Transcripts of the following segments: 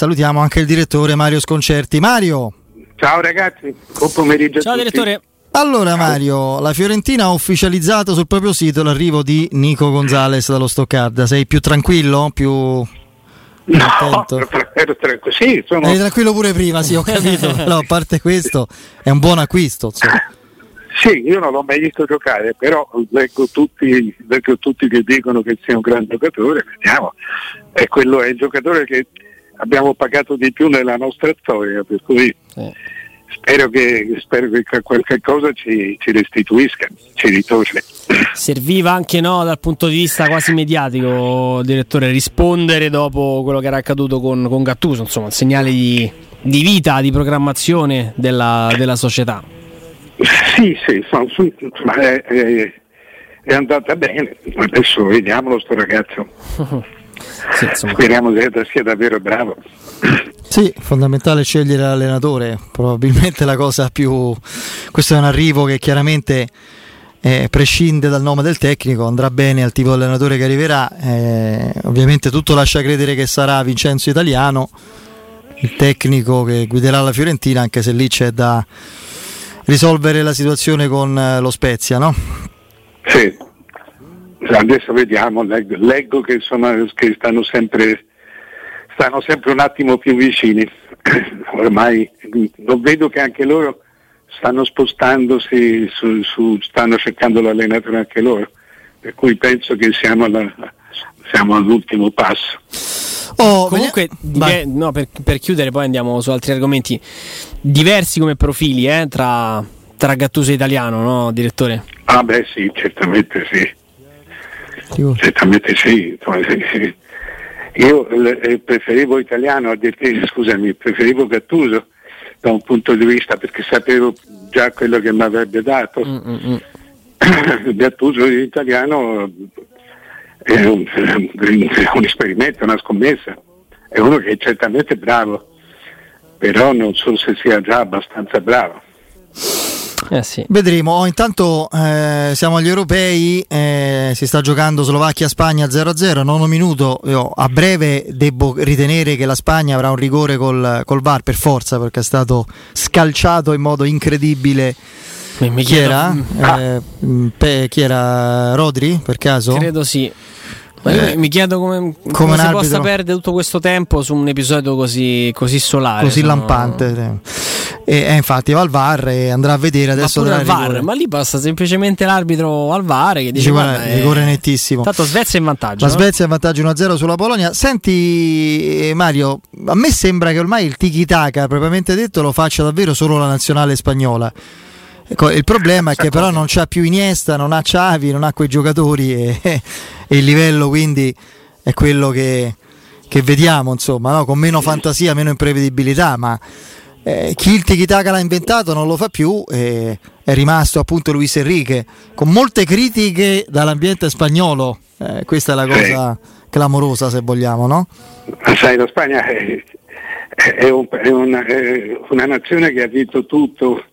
salutiamo anche il direttore Mario Sconcerti. Mario! Ciao ragazzi, buon pomeriggio. Ciao direttore. Allora Mario, la Fiorentina ha ufficializzato sul proprio sito l'arrivo di Nico Gonzalez dallo Stoccarda. Sei più tranquillo? Più No, ero tranquillo. Sì, sono... Eri tranquillo pure prima, sì, ho capito. Però a parte questo è un buon acquisto. Insomma. Sì, io non l'ho mai visto giocare, però leggo tutti, leggo tutti che dicono che sia un gran giocatore, vediamo. E quello è il giocatore che abbiamo pagato di più nella nostra storia, per cui sì. spero, che, spero, che, qualche cosa ci, ci restituisca, ci ritorni. Serviva anche no, dal punto di vista quasi mediatico, direttore, rispondere dopo quello che era accaduto con, con Gattuso, insomma, un segnale di, di vita, di programmazione della, della società. Sì, sì, ma è, è, è, andata bene. Adesso vediamolo sto ragazzo. sì, Speriamo che sia davvero bravo. Sì, fondamentale scegliere l'allenatore, probabilmente la cosa più... Questo è un arrivo che chiaramente eh, prescinde dal nome del tecnico, andrà bene al tipo di allenatore che arriverà, eh, ovviamente tutto lascia credere che sarà Vincenzo Italiano, il tecnico che guiderà la Fiorentina, anche se lì c'è da risolvere la situazione con eh, lo Spezia, no? Sì, adesso vediamo, leggo, leggo che, sono, che stanno, sempre, stanno sempre un attimo più vicini, ormai lo vedo che anche loro stanno spostandosi, su, su, stanno cercando l'allenatore anche loro, per cui penso che siamo, alla, siamo all'ultimo passo. Oh, Comunque, dive- no, per, per, chiudere, poi andiamo su altri argomenti. Diversi come profili eh, tra, tra Gattuso e Italiano, no, direttore? Ah, beh, sì, certamente sì. Certamente sì. Io eh, preferivo Italiano, scusami, preferivo Gattuso da un punto di vista perché sapevo già quello che mi avrebbe dato. Mm-hmm. Gattuso Italiano è un, è un esperimento, una scommessa, è uno che è certamente bravo, però non so se sia già abbastanza bravo. Eh sì. Vedremo. Oh, intanto eh, siamo agli europei, eh, si sta giocando Slovacchia-Spagna 0-0, nono minuto. Io a breve devo ritenere che la Spagna avrà un rigore col, col VAR per forza perché è stato scalciato in modo incredibile mi, chi, era? Ah. Eh, pe, chi era? Rodri per caso? Credo sì. Eh, mi chiedo come, come, come si possa perdere tutto questo tempo su un episodio così, così solare. Così sono... lampante. E, e, infatti va al VAR e andrà a vedere adesso. Ma, VAR, ma lì passa semplicemente l'arbitro al VAR che dice: guarda, è... rigore nettissimo. Tanto Svezia è in vantaggio. La Svezia è in vantaggio 1-0 sulla Polonia. Senti, eh, Mario, a me sembra che ormai il tiki-taka, propriamente detto, lo faccia davvero solo la nazionale spagnola. Ecco, il problema è che però non c'ha più Iniesta, non ha Xavi, non ha quei giocatori e, e il livello quindi è quello che, che vediamo, insomma, no? con meno fantasia, meno imprevedibilità, ma eh, chi il tiki l'ha inventato non lo fa più e è rimasto appunto Luis Enrique con molte critiche dall'ambiente spagnolo, eh, questa è la cosa clamorosa se vogliamo, no? Sai, la Spagna è, è, un, è, una, è una nazione che ha vinto tutto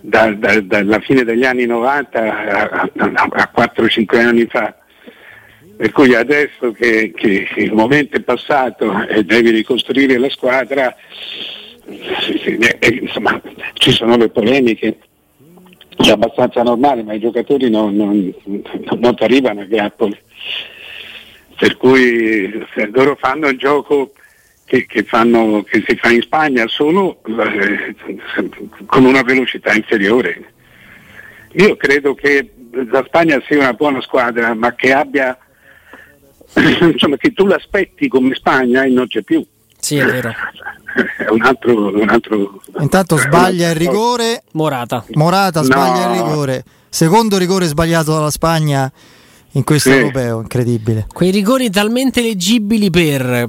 da, da, dalla fine degli anni 90 a, a, a 4-5 anni fa. Per cui adesso che, che, il momento è passato e devi ricostruire la squadra, insomma, ci sono le polemiche, è abbastanza normale, ma i giocatori non, non, non arrivano a grappoli. Per cui loro fanno il gioco che, che, fanno, che, si fa in Spagna solo eh, con una velocità inferiore. Io credo che la Spagna sia una buona squadra, ma che abbia insomma che tu l'aspetti come Spagna e non c'è più. Sì, è vero. È un altro, un altro Intanto sbaglia il rigore. Morata. Morata sbaglia no. il rigore. Secondo rigore sbagliato dalla Spagna in questo sì. europeo, incredibile. Quei rigori talmente leggibili per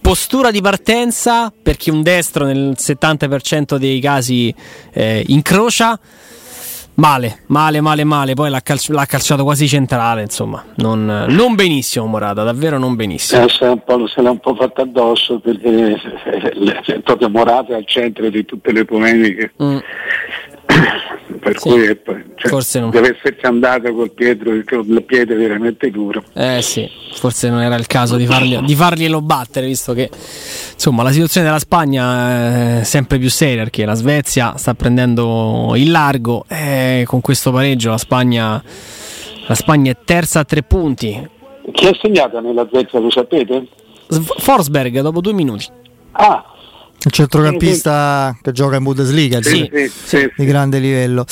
postura di partenza perché un destro nel 70% dei casi eh, incrocia male, male, male, male. Poi l'ha, calci- l'ha calciato quasi centrale. Insomma, non, non, benissimo. Morata, davvero non benissimo. Eh, se, l'ha un po' fatta addosso perché eh, proprio Morata è al centro di tutte le polemiche. Mm. per sì. cui cioè, forse non. deve esserci andato col, Pietro, il piede veramente duro. Eh sì, forse non era il caso di, fargli, di farglielo battere, visto che insomma la situazione della Spagna è sempre più seria perché la Svezia sta prendendo il largo e con questo pareggio la Spagna, la Spagna è terza a tre punti. Chi ha segnato nella Svezia, lo sapete? Forsberg dopo due minuti. Ah, il centrocampista che gioca in Bundesliga sì, sì, sì, di grande livello.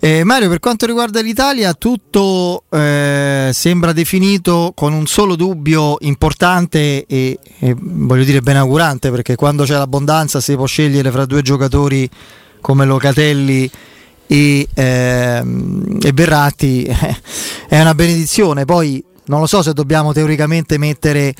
Eh, Mario, per quanto riguarda l'Italia, tutto eh, sembra definito con un solo dubbio importante e, e, voglio dire benaugurante perché quando c'è l'abbondanza si può scegliere fra due giocatori come Locatelli e, eh, e Verratti, è una benedizione. Poi non lo so se dobbiamo teoricamente mettere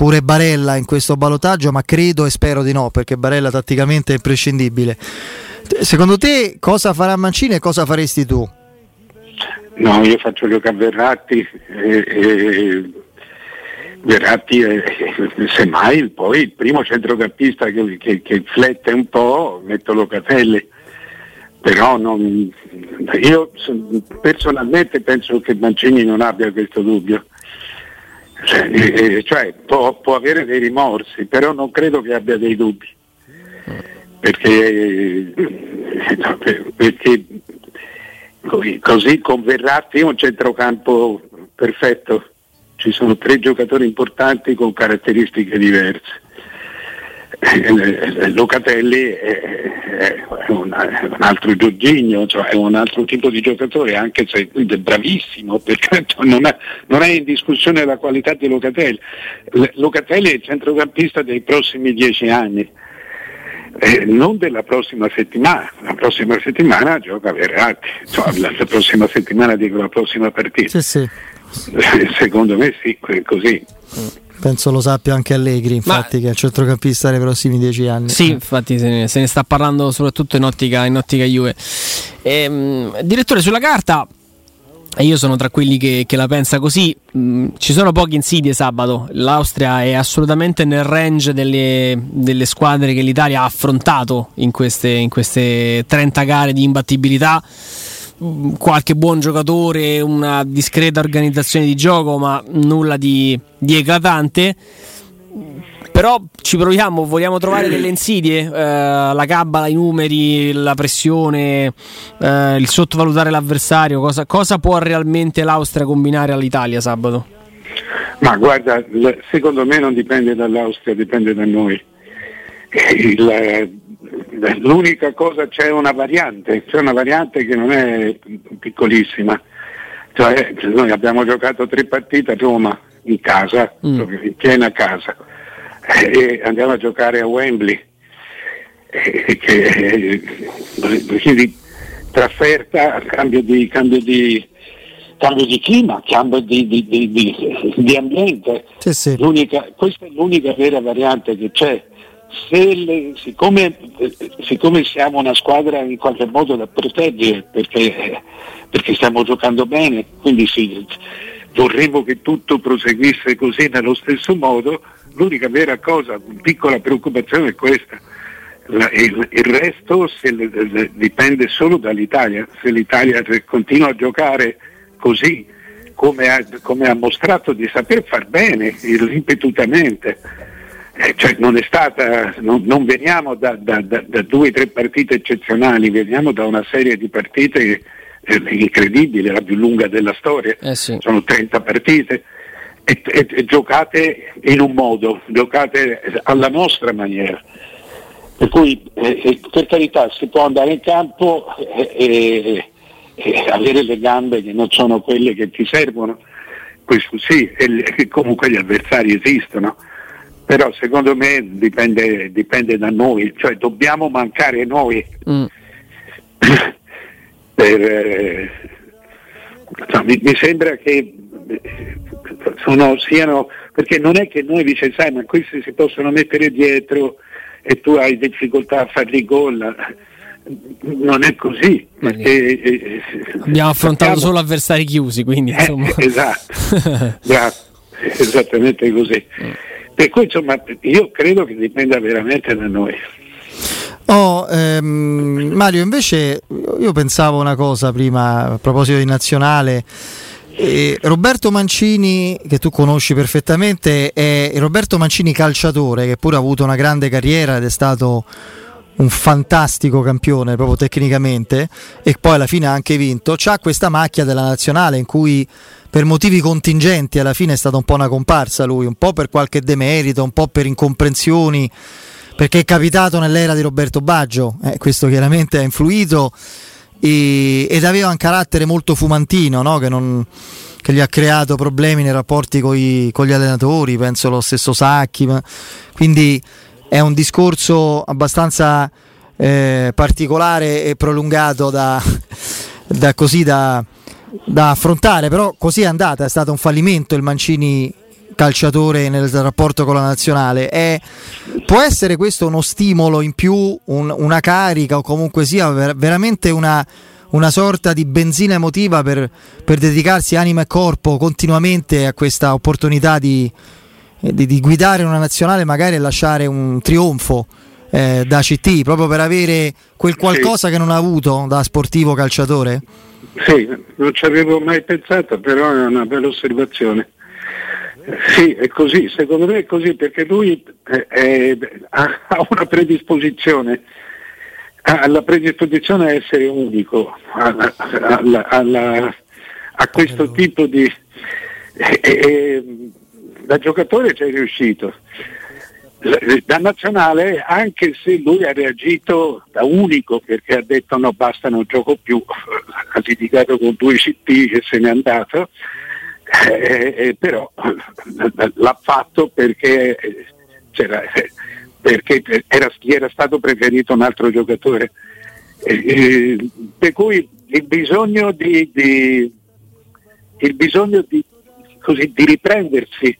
pure Barella in questo balotaggio, ma credo e spero di no, perché Barella tatticamente è imprescindibile. Secondo te cosa farà Mancini e cosa faresti tu? No, io faccio giocare Verratti e, Verratti è, semmai poi il primo centrocampista che, che, che flette un po' metto Locatelli però non, io personalmente penso che Mancini non abbia questo dubbio cioè, cioè può, può, avere dei rimorsi, però non credo che abbia dei dubbi. Perché, eh, perché così con Verratti un centrocampo perfetto. Ci sono tre giocatori importanti con caratteristiche diverse. Eh, Locatelli è, un, altro Giorginio, cioè è un altro tipo di giocatore, anche se è bravissimo, perché non, è, non è in discussione la qualità di Locatelli. Locatelli è il centrocampista dei prossimi dieci anni. Eh, non della prossima settimana, la prossima settimana gioca Verratti, cioè, la, la, prossima settimana dico la prossima partita. Sì, sì. Secondo me sì, così. Mm. Penso lo sappia anche Allegri, infatti, Ma... che è il centrocampista nei prossimi dieci anni. Sì, infatti se ne, se ne sta parlando soprattutto in ottica, in ottica Juve. Ehm, direttore, sulla carta, e io sono tra quelli che, che la pensa così, mh, ci sono poche insidie sabato. L'Austria è assolutamente nel range delle, delle squadre che l'Italia ha affrontato in queste, in queste 30 gare di imbattibilità qualche buon giocatore, una discreta organizzazione di gioco, ma nulla di, di eclatante. Però ci proviamo, vogliamo trovare delle insidie, eh, la cabala, i numeri, la pressione, eh, il sottovalutare l'avversario, cosa, cosa può realmente l'Austria combinare all'Italia sabato? Ma guarda, secondo me non dipende dall'Austria, dipende da noi. Il, l'unica cosa c'è una variante, c'è una variante che non è piccolissima. Cioè, noi abbiamo giocato tre partite a Roma in casa, mm. in piena casa, e andiamo a giocare a Wembley. E che, quindi trasferta, cambio di, cambio di, cambio di clima, cambio di, di, di ambiente. Sì, sì. questa è l'unica vera variante che c'è le, siccome, siccome, siamo una squadra in qualche modo da proteggere perché, perché stiamo giocando bene, quindi sì, vorremmo che tutto proseguisse così nello stesso modo, l'unica vera cosa, piccola preoccupazione è questa. La, il, il, resto le, le, dipende solo dall'Italia, se l'Italia continua a giocare così come ha, come ha mostrato di saper far bene ripetutamente, eh, cioè non, stata, non, non, veniamo da, da, da, da due o tre partite eccezionali, veniamo da una serie di partite eh, incredibili, la più lunga della storia, eh sì. sono 30 partite. E, e, e, giocate in un modo, giocate alla nostra maniera. Per cui eh, eh per carità si può andare in campo e, e, avere le gambe che non sono quelle che ti servono, questo sì, e comunque gli avversari esistono però secondo me dipende, dipende da noi, cioè dobbiamo mancare noi. Mm. per, eh, mi, mi, sembra che sono, siano, perché non è che noi dice sai ma questi si possono mettere dietro e tu hai difficoltà a farli gol non è così. Perché, eh, Abbiamo affrontato sappiamo... solo avversari chiusi, quindi eh. Eh, esatto, esattamente così. Mm. Per cui insomma io credo che dipenda veramente da noi. Oh, ehm, Mario, invece io pensavo una cosa prima a proposito di nazionale. Eh, Roberto Mancini, che tu conosci perfettamente, è Roberto Mancini calciatore, che pure ha avuto una grande carriera ed è stato un fantastico campione proprio tecnicamente e poi alla fine ha anche vinto. C'ha questa macchia della nazionale in cui per motivi contingenti alla fine è stata un po' una comparsa lui, un po' per qualche demerito, un po' per incomprensioni, perché è capitato nell'era di Roberto Baggio, eh, questo chiaramente ha influito e, ed aveva un carattere molto fumantino no? che, non, che, gli ha creato problemi nei rapporti con gli allenatori, penso lo stesso Sacchi, quindi è un discorso abbastanza eh, particolare e prolungato da, da così da da affrontare, però così è andata, è stato un fallimento il Mancini calciatore nel rapporto con la nazionale. È, può essere questo uno stimolo in più, un, una carica o comunque sia ver- veramente una, una, sorta di benzina emotiva per, per, dedicarsi anima e corpo continuamente a questa opportunità di, di, di guidare una nazionale magari e lasciare un trionfo. Eh, da CT proprio per avere quel qualcosa che non ha avuto da sportivo calciatore? Sì, non ci avevo mai pensato, però è una bella osservazione. Sì, è così, secondo me è così perché lui è, è, ha una predisposizione, ha la predisposizione a essere unico, alla, alla, alla, a questo tipo di... E, e, da giocatore ci è riuscito da nazionale anche se lui ha reagito da unico perché ha detto no basta non gioco più ha litigato con due CT e se n'è andato eh, eh, però l'ha fatto perché, perché era, gli era stato preferito un altro giocatore. Eh, eh, per cui il bisogno di, di, il bisogno di, così, di riprendersi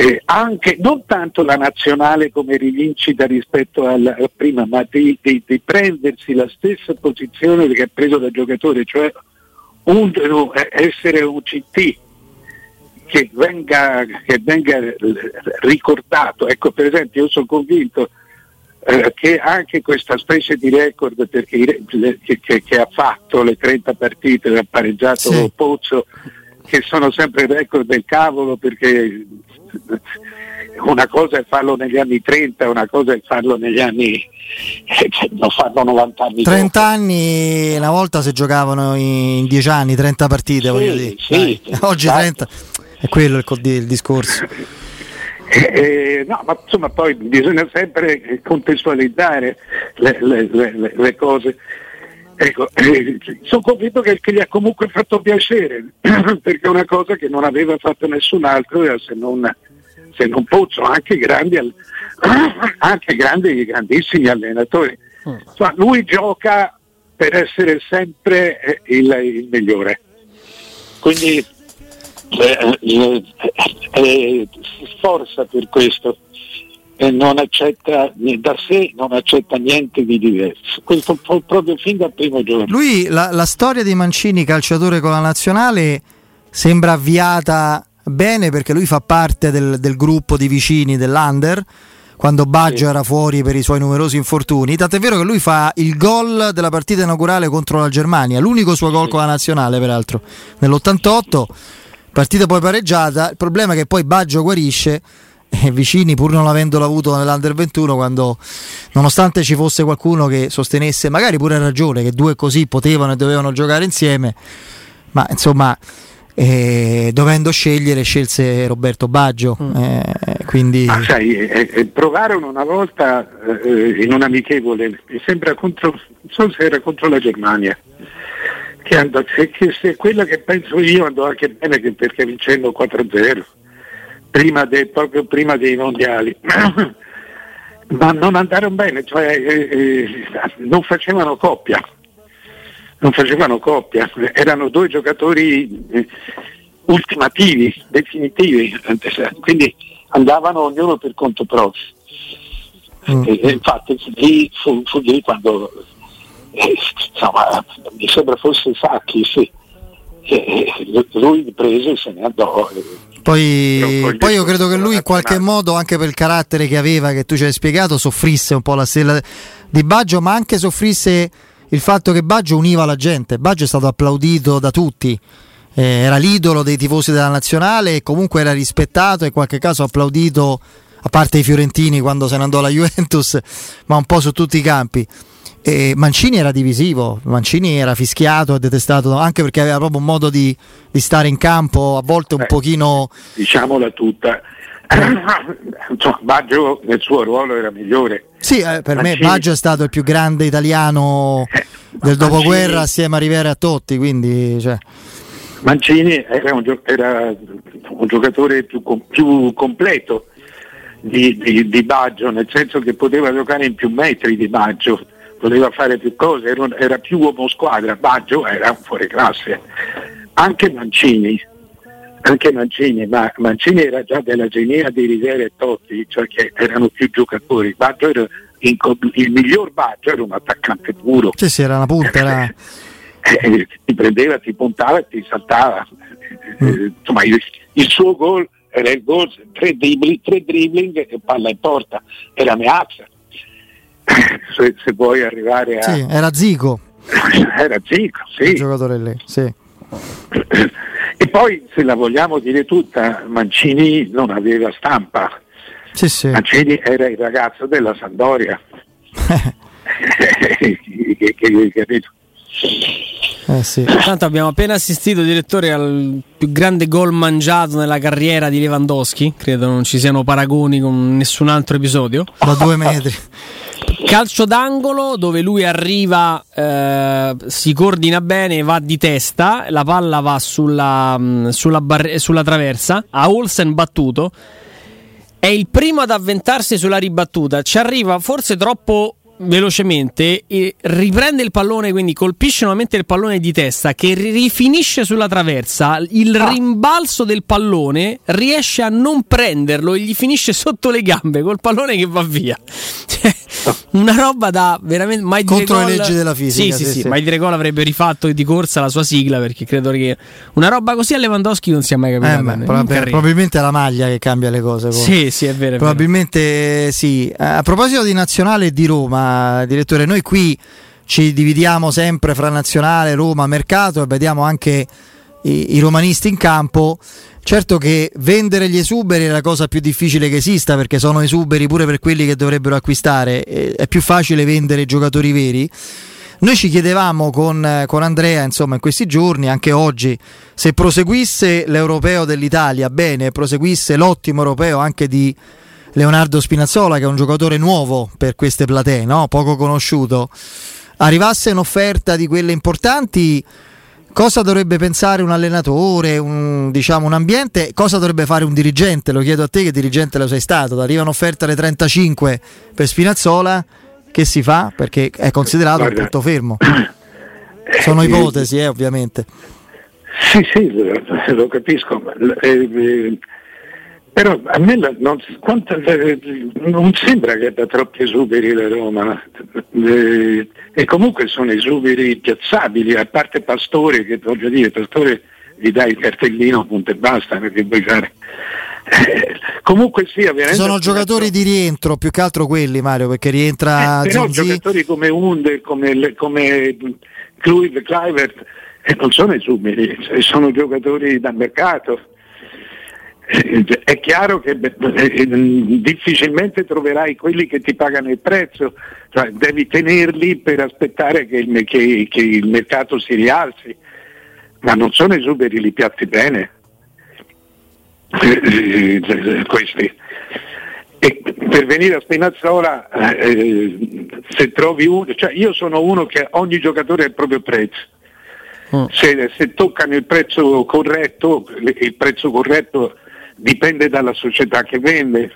eh, anche non tanto la nazionale come rivincita rispetto alla, alla prima, ma di, di, di, prendersi la stessa posizione che ha preso da giocatore, cioè un, essere un CT che venga, che venga ricordato. Ecco, per esempio, io sono convinto eh, che anche questa specie di record perché, che, che, che, ha fatto le 30 partite, ha pareggiato sì. Pozzo, che sono sempre record del cavolo perché una cosa è farlo negli anni 30, una cosa è farlo negli anni non farlo 90 anni 30 dopo. anni una volta si giocavano in 10 anni 30 partite sì, voglio dire sì, oggi esatto. 30 è quello il, il discorso eh, eh, no, ma insomma poi bisogna sempre contestualizzare le, le, le, le cose Ecco, eh, sono convinto che, che, gli ha comunque fatto piacere, perché è una cosa che non aveva fatto nessun altro se non, se non Pozzo, anche grandi, anche grandi, grandissimi allenatori. Insomma, lui gioca per essere sempre eh, il, il migliore. Quindi eh, eh, eh, si sforza per questo e non accetta da sé non accetta niente di diverso. Questo proprio fin dal primo giorno. Lui, la, la storia di Mancini, calciatore con la nazionale, sembra avviata bene perché lui fa parte del, del gruppo di vicini dell'Under quando Baggio sì. era fuori per i suoi numerosi infortuni. Tant'è vero che lui fa il gol della partita inaugurale contro la Germania, l'unico suo gol sì. con la nazionale, peraltro, nell'88. Partita poi pareggiata. Il problema è che poi Baggio guarisce eh, vicini pur non avendolo avuto nell'Under 21 quando nonostante ci fosse qualcuno che sostenesse magari pure ragione che due così potevano e dovevano giocare insieme ma insomma eh, dovendo scegliere scelse Roberto Baggio mm. eh, quindi... ah, sai, eh, provarono una volta eh, in un amichevole mi sembra contro non so se era contro la Germania che, andò, che, che quella che penso io andò anche bene perché vincendo 4-0 prima de, proprio prima dei mondiali. Ma non andarono bene, cioè eh, eh, non facevano coppia, non facevano coppia, erano due giocatori eh, ultimativi, definitivi, quindi andavano ognuno per conto proprio. Mm. E, infatti lì fu, fu lì quando eh, insomma, mi sembra fosse Sacchi, sì. lui prese e se ne andò Poi, poi io credo che lui in qualche modo, anche per il carattere che aveva, che tu ci hai spiegato, soffrisse un po' la stella di Baggio, ma anche soffrisse il fatto che Baggio univa la gente. Baggio è stato applaudito da tutti. Eh, era l'idolo dei tifosi della nazionale e comunque era rispettato e in qualche caso applaudito, a parte i fiorentini quando se ne andò alla Juventus, ma un po' su tutti i campi. E Mancini era divisivo, Mancini era fischiato e detestato anche perché aveva proprio un modo di, di stare in campo a volte un Beh, pochino... Diciamola tutta, Insomma, Baggio nel suo ruolo era migliore. Sì, eh, per Mancini... me Baggio è stato il più grande italiano eh, del dopoguerra Mancini... assieme a Rivera e a Totti, quindi... Cioè... Mancini era un, gio- era un giocatore più, com- più completo di, di, di, Baggio, nel senso che poteva giocare in più metri di Baggio poteva fare più cose, era, era più uomo squadra, Baggio era un fuori classe. Anche Mancini, anche Mancini, ma Mancini era già della genia di Rivera e Totti, cioè che erano più giocatori. Baggio era in, il miglior Baggio era un attaccante puro. Sì, sì, era una punta. Era... Eh, ti prendeva, ti puntava e ti saltava. Mm. Eh, insomma, il, il, suo gol era il gol, tre dribbling, tre dribbling e palla in porta, era Meazza se, se vuoi arrivare a... Sì, era Zico. era Zico, sì. Il giocatore lì, sì. E poi, se la vogliamo dire tutta, Mancini non aveva stampa. Sì, sì. Mancini era il ragazzo della Sandoria. che, che, capito? Eh sì. Tanto abbiamo appena assistito, direttore, al più grande gol mangiato nella carriera di Lewandowski. Credo non ci siano paragoni con nessun altro episodio. Da due metri. Calcio d'angolo dove lui arriva, eh, si coordina bene, va di testa, la palla va sulla, mm, sulla, bar- sulla traversa, a Olsen battuto. È il primo ad avventarsi sulla ribattuta, ci arriva forse troppo velocemente e riprende il pallone, quindi colpisce nuovamente il pallone di testa che rifinisce sulla traversa. Il ah. rimbalzo del pallone riesce a non prenderlo e gli finisce sotto le gambe col pallone che va via. Cioè, una roba da veramente mai contro le leggi della fisica. Sì, sì, sì, sì. Mai Gol avrebbe rifatto di corsa la sua sigla perché credo che una roba così a Lewandowski non sia mai capitata. Eh, prob- probabilmente è la maglia che cambia le cose. Poi. Sì, sì, è vero. È probabilmente vero. sì. A proposito di nazionale e di Roma, direttore, noi qui ci dividiamo sempre fra nazionale, Roma, mercato e vediamo anche i, i romanisti in campo. Certo che vendere gli esuberi è la cosa più difficile che esista perché sono esuberi pure per quelli che dovrebbero acquistare, è più facile vendere giocatori veri. Noi ci chiedevamo con, con, Andrea, insomma, in questi giorni, anche oggi, se proseguisse l'europeo dell'Italia, bene, proseguisse l'ottimo europeo anche di Leonardo Spinazzola, che è un giocatore nuovo per queste platee, no? poco conosciuto, arrivasse un'offerta di quelle importanti cosa dovrebbe pensare un allenatore, un, diciamo, un ambiente, cosa dovrebbe fare un dirigente? Lo chiedo a te che dirigente lo sei stato. Arriva un'offerta alle 35 per Spinazzola, che si fa? Perché è considerato Guarda, un punto fermo. Sono ipotesi, eh, ovviamente. Sì, sì, lo capisco. Eh, però a me non, quanto, non sembra che da troppi esuberi la Roma eh, e comunque sono esuberi piazzabili, a parte Pastore che voglio dire, Pastore gli dai il cartellino punto e basta perché puoi fare. Eh, comunque sia veramente sono giocatori di rientro più che altro quelli Mario perché rientra eh, però Zonzi. giocatori come Unde come, come Kluivert Clivert eh, non sono esuberi sono giocatori da mercato è chiaro che eh, difficilmente troverai quelli che ti pagano il prezzo, cioè, devi tenerli per aspettare che il, che, che il, mercato si rialzi, ma non sono esuberi, li piazzi bene. Eh, eh, questi. E per venire a Spinazzola, eh, se trovi uno, cioè io sono uno che ogni giocatore ha il proprio prezzo. Mm. Se, se toccano il prezzo corretto, il prezzo corretto dipende dalla società che vende.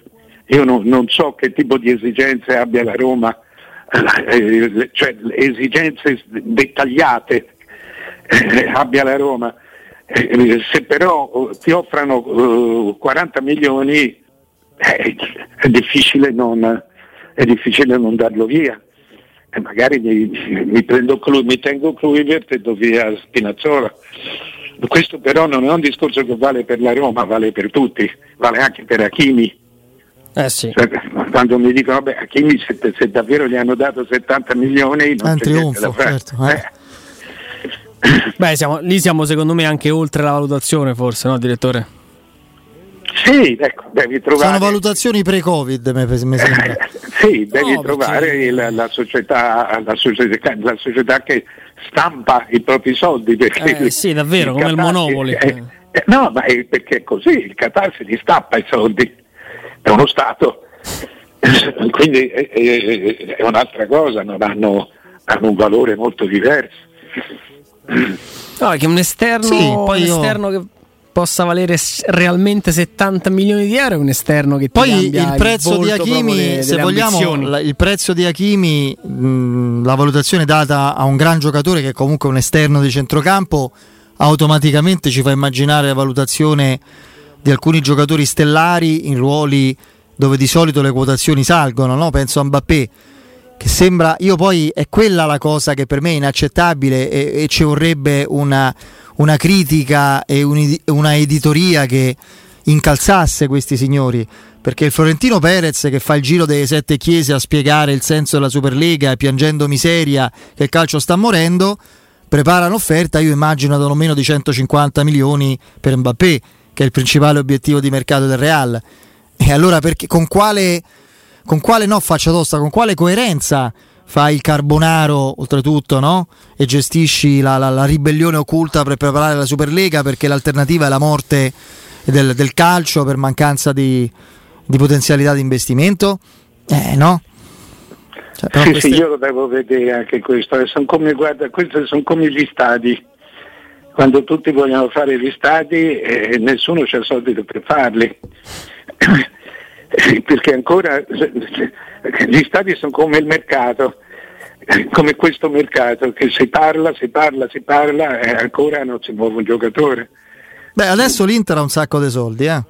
Io non, non so che tipo di esigenze abbia la Roma, eh, cioè esigenze dettagliate eh, abbia la Roma. Eh, se però ti offrono 40 eh, milioni eh, è difficile, non, è, difficile non, darlo via. E magari mi, mi, prendo, mi tengo Kluivert e do via Spinazzola questo però non è un discorso che vale per la Roma, vale per tutti, vale anche per Achimi. Eh sì. Quando mi dicono, vabbè, Achimi se, se, davvero gli hanno dato 70 milioni, non è un trionfo, certo. Eh. Eh. Beh, siamo, lì siamo secondo me anche oltre la valutazione, forse, no, direttore? Sì, ecco, devi trovare. Sono valutazioni pre-Covid, mi sembra. sì, devi no, trovare perché... la, la, società, la, società, la, società, che stampa i propri soldi. Perché eh, sì, davvero, come il Monopoli. È, è, no, ma è perché è così, il Qatar si li stampa i soldi, è uno Stato. Quindi è, è, un'altra cosa, non hanno, hanno un valore molto diverso. No, che un esterno, sì, poi un io... esterno che possa valere realmente 70 milioni di euro è un esterno che poi il prezzo il di Hakimi se vogliamo la, il prezzo di Hakimi mh, la valutazione data a un gran giocatore che è comunque un esterno di centrocampo automaticamente ci fa immaginare la valutazione di alcuni giocatori stellari in ruoli dove di solito le quotazioni salgono no? penso a Mbappé che sembra, io poi è quella la cosa che per me è inaccettabile e, e ci vorrebbe una, una critica e un, una editoria che incalzasse questi signori. Perché il Florentino Perez che fa il giro delle sette chiese a spiegare il senso della Superlega piangendo miseria che il calcio sta morendo prepara un'offerta io immagino da non meno di 150 milioni per Mbappé che è il principale obiettivo di mercato del Real. E allora perché, con quale con quale no faccia tosta, con quale coerenza fai il carbonaro oltretutto no? e gestisci la, la, la, ribellione occulta per preparare la Superlega perché l'alternativa è la morte del, del calcio per mancanza di, di, potenzialità di investimento? Eh no? Cioè, sì, queste... sì, io lo devo vedere anche questo. Sono come, guarda, questi sono come gli stadi. Quando tutti vogliono fare gli stadi e eh, nessuno c'ha soldi per farli. perché ancora gli stati sono come il mercato, come questo mercato, che si parla, si parla, si parla e ancora non si muove un giocatore. Beh, adesso l'Inter ha un sacco di soldi, eh?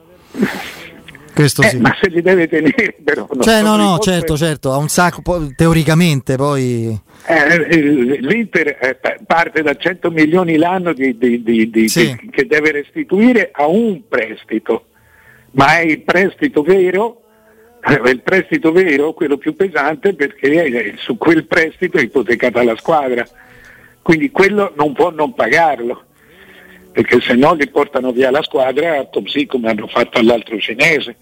Questo eh, sì. Ma se li deve tenere, però. Cioè, no, no, certo, certo, ha un sacco, teoricamente poi. Eh, L'Inter eh, parte da 100 milioni l'anno di, di, di, sì. che deve restituire a un prestito ma è il prestito vero, è il prestito vero, quello più pesante perché su quel prestito è ipotecata la squadra, quindi quello non può non pagarlo, perché se no li portano via la squadra, così come hanno fatto all'altro cinese.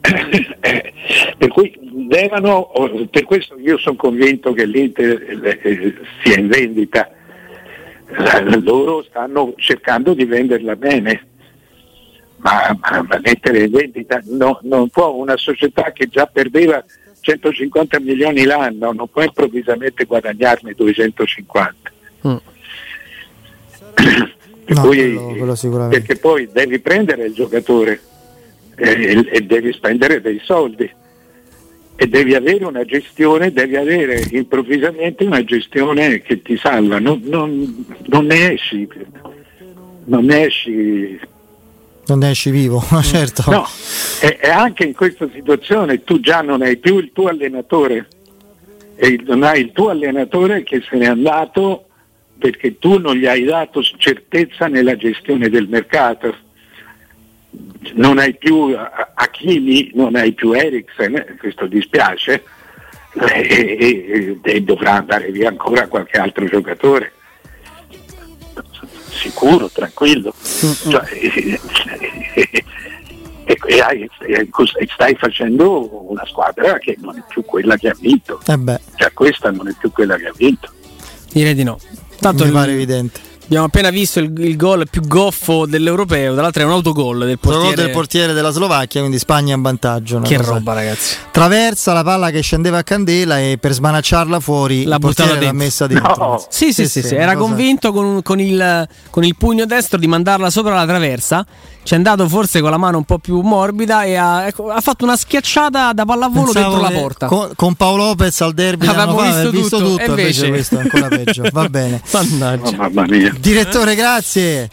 per cui devono, per questo io sono convinto che l'Inter eh, sia in vendita, loro stanno cercando di venderla bene ma, ma, ma mettere in vendita no, non può una società che già perdeva 150 milioni l'anno, non può improvvisamente guadagnarne 250. Mm. No, cui, quello, quello perché poi devi prendere il giocatore e, e, devi spendere dei soldi e devi avere una gestione, devi avere improvvisamente una gestione che ti salva, non, non, non ne esci, non ne esci non ne esci vivo, certo. No, e, e, anche in questa situazione tu già non hai più il tuo allenatore, e non hai il tuo allenatore che se n'è andato perché tu non gli hai dato certezza nella gestione del mercato. Non hai più Achimi, non hai più Eriksen, eh, questo dispiace, e, e, e dovrà andare via ancora qualche altro giocatore sicuro, tranquillo. Cioè, e, e, e, stai facendo una squadra che non è più quella che ha vinto. Eh cioè, questa non è più quella che ha vinto. Direi di no. Tanto mi pare evidente. Abbiamo appena visto il, il gol più goffo dell'europeo, tra l'altro è un autogol del portiere. del portiere della Slovacchia, quindi Spagna in vantaggio. Che cosa. roba, ragazzi. Traversa la palla che scendeva a candela e per smanacciarla fuori la buttata l'ha messa dentro. No. Sì, sì, sì, sì, sì. era cosa... convinto con, con, il, con il pugno destro di mandarla sopra la traversa ci è andato forse con la mano un po' più morbida e ha, ecco, ha fatto una schiacciata da pallavolo Pensavo dentro la porta. Con, con Paolo Lopez al derby avevamo visto, visto, tutto, tutto invece, invece questo è ancora peggio. Va bene. Mannaggia. Oh, mamma mia. Direttore, grazie.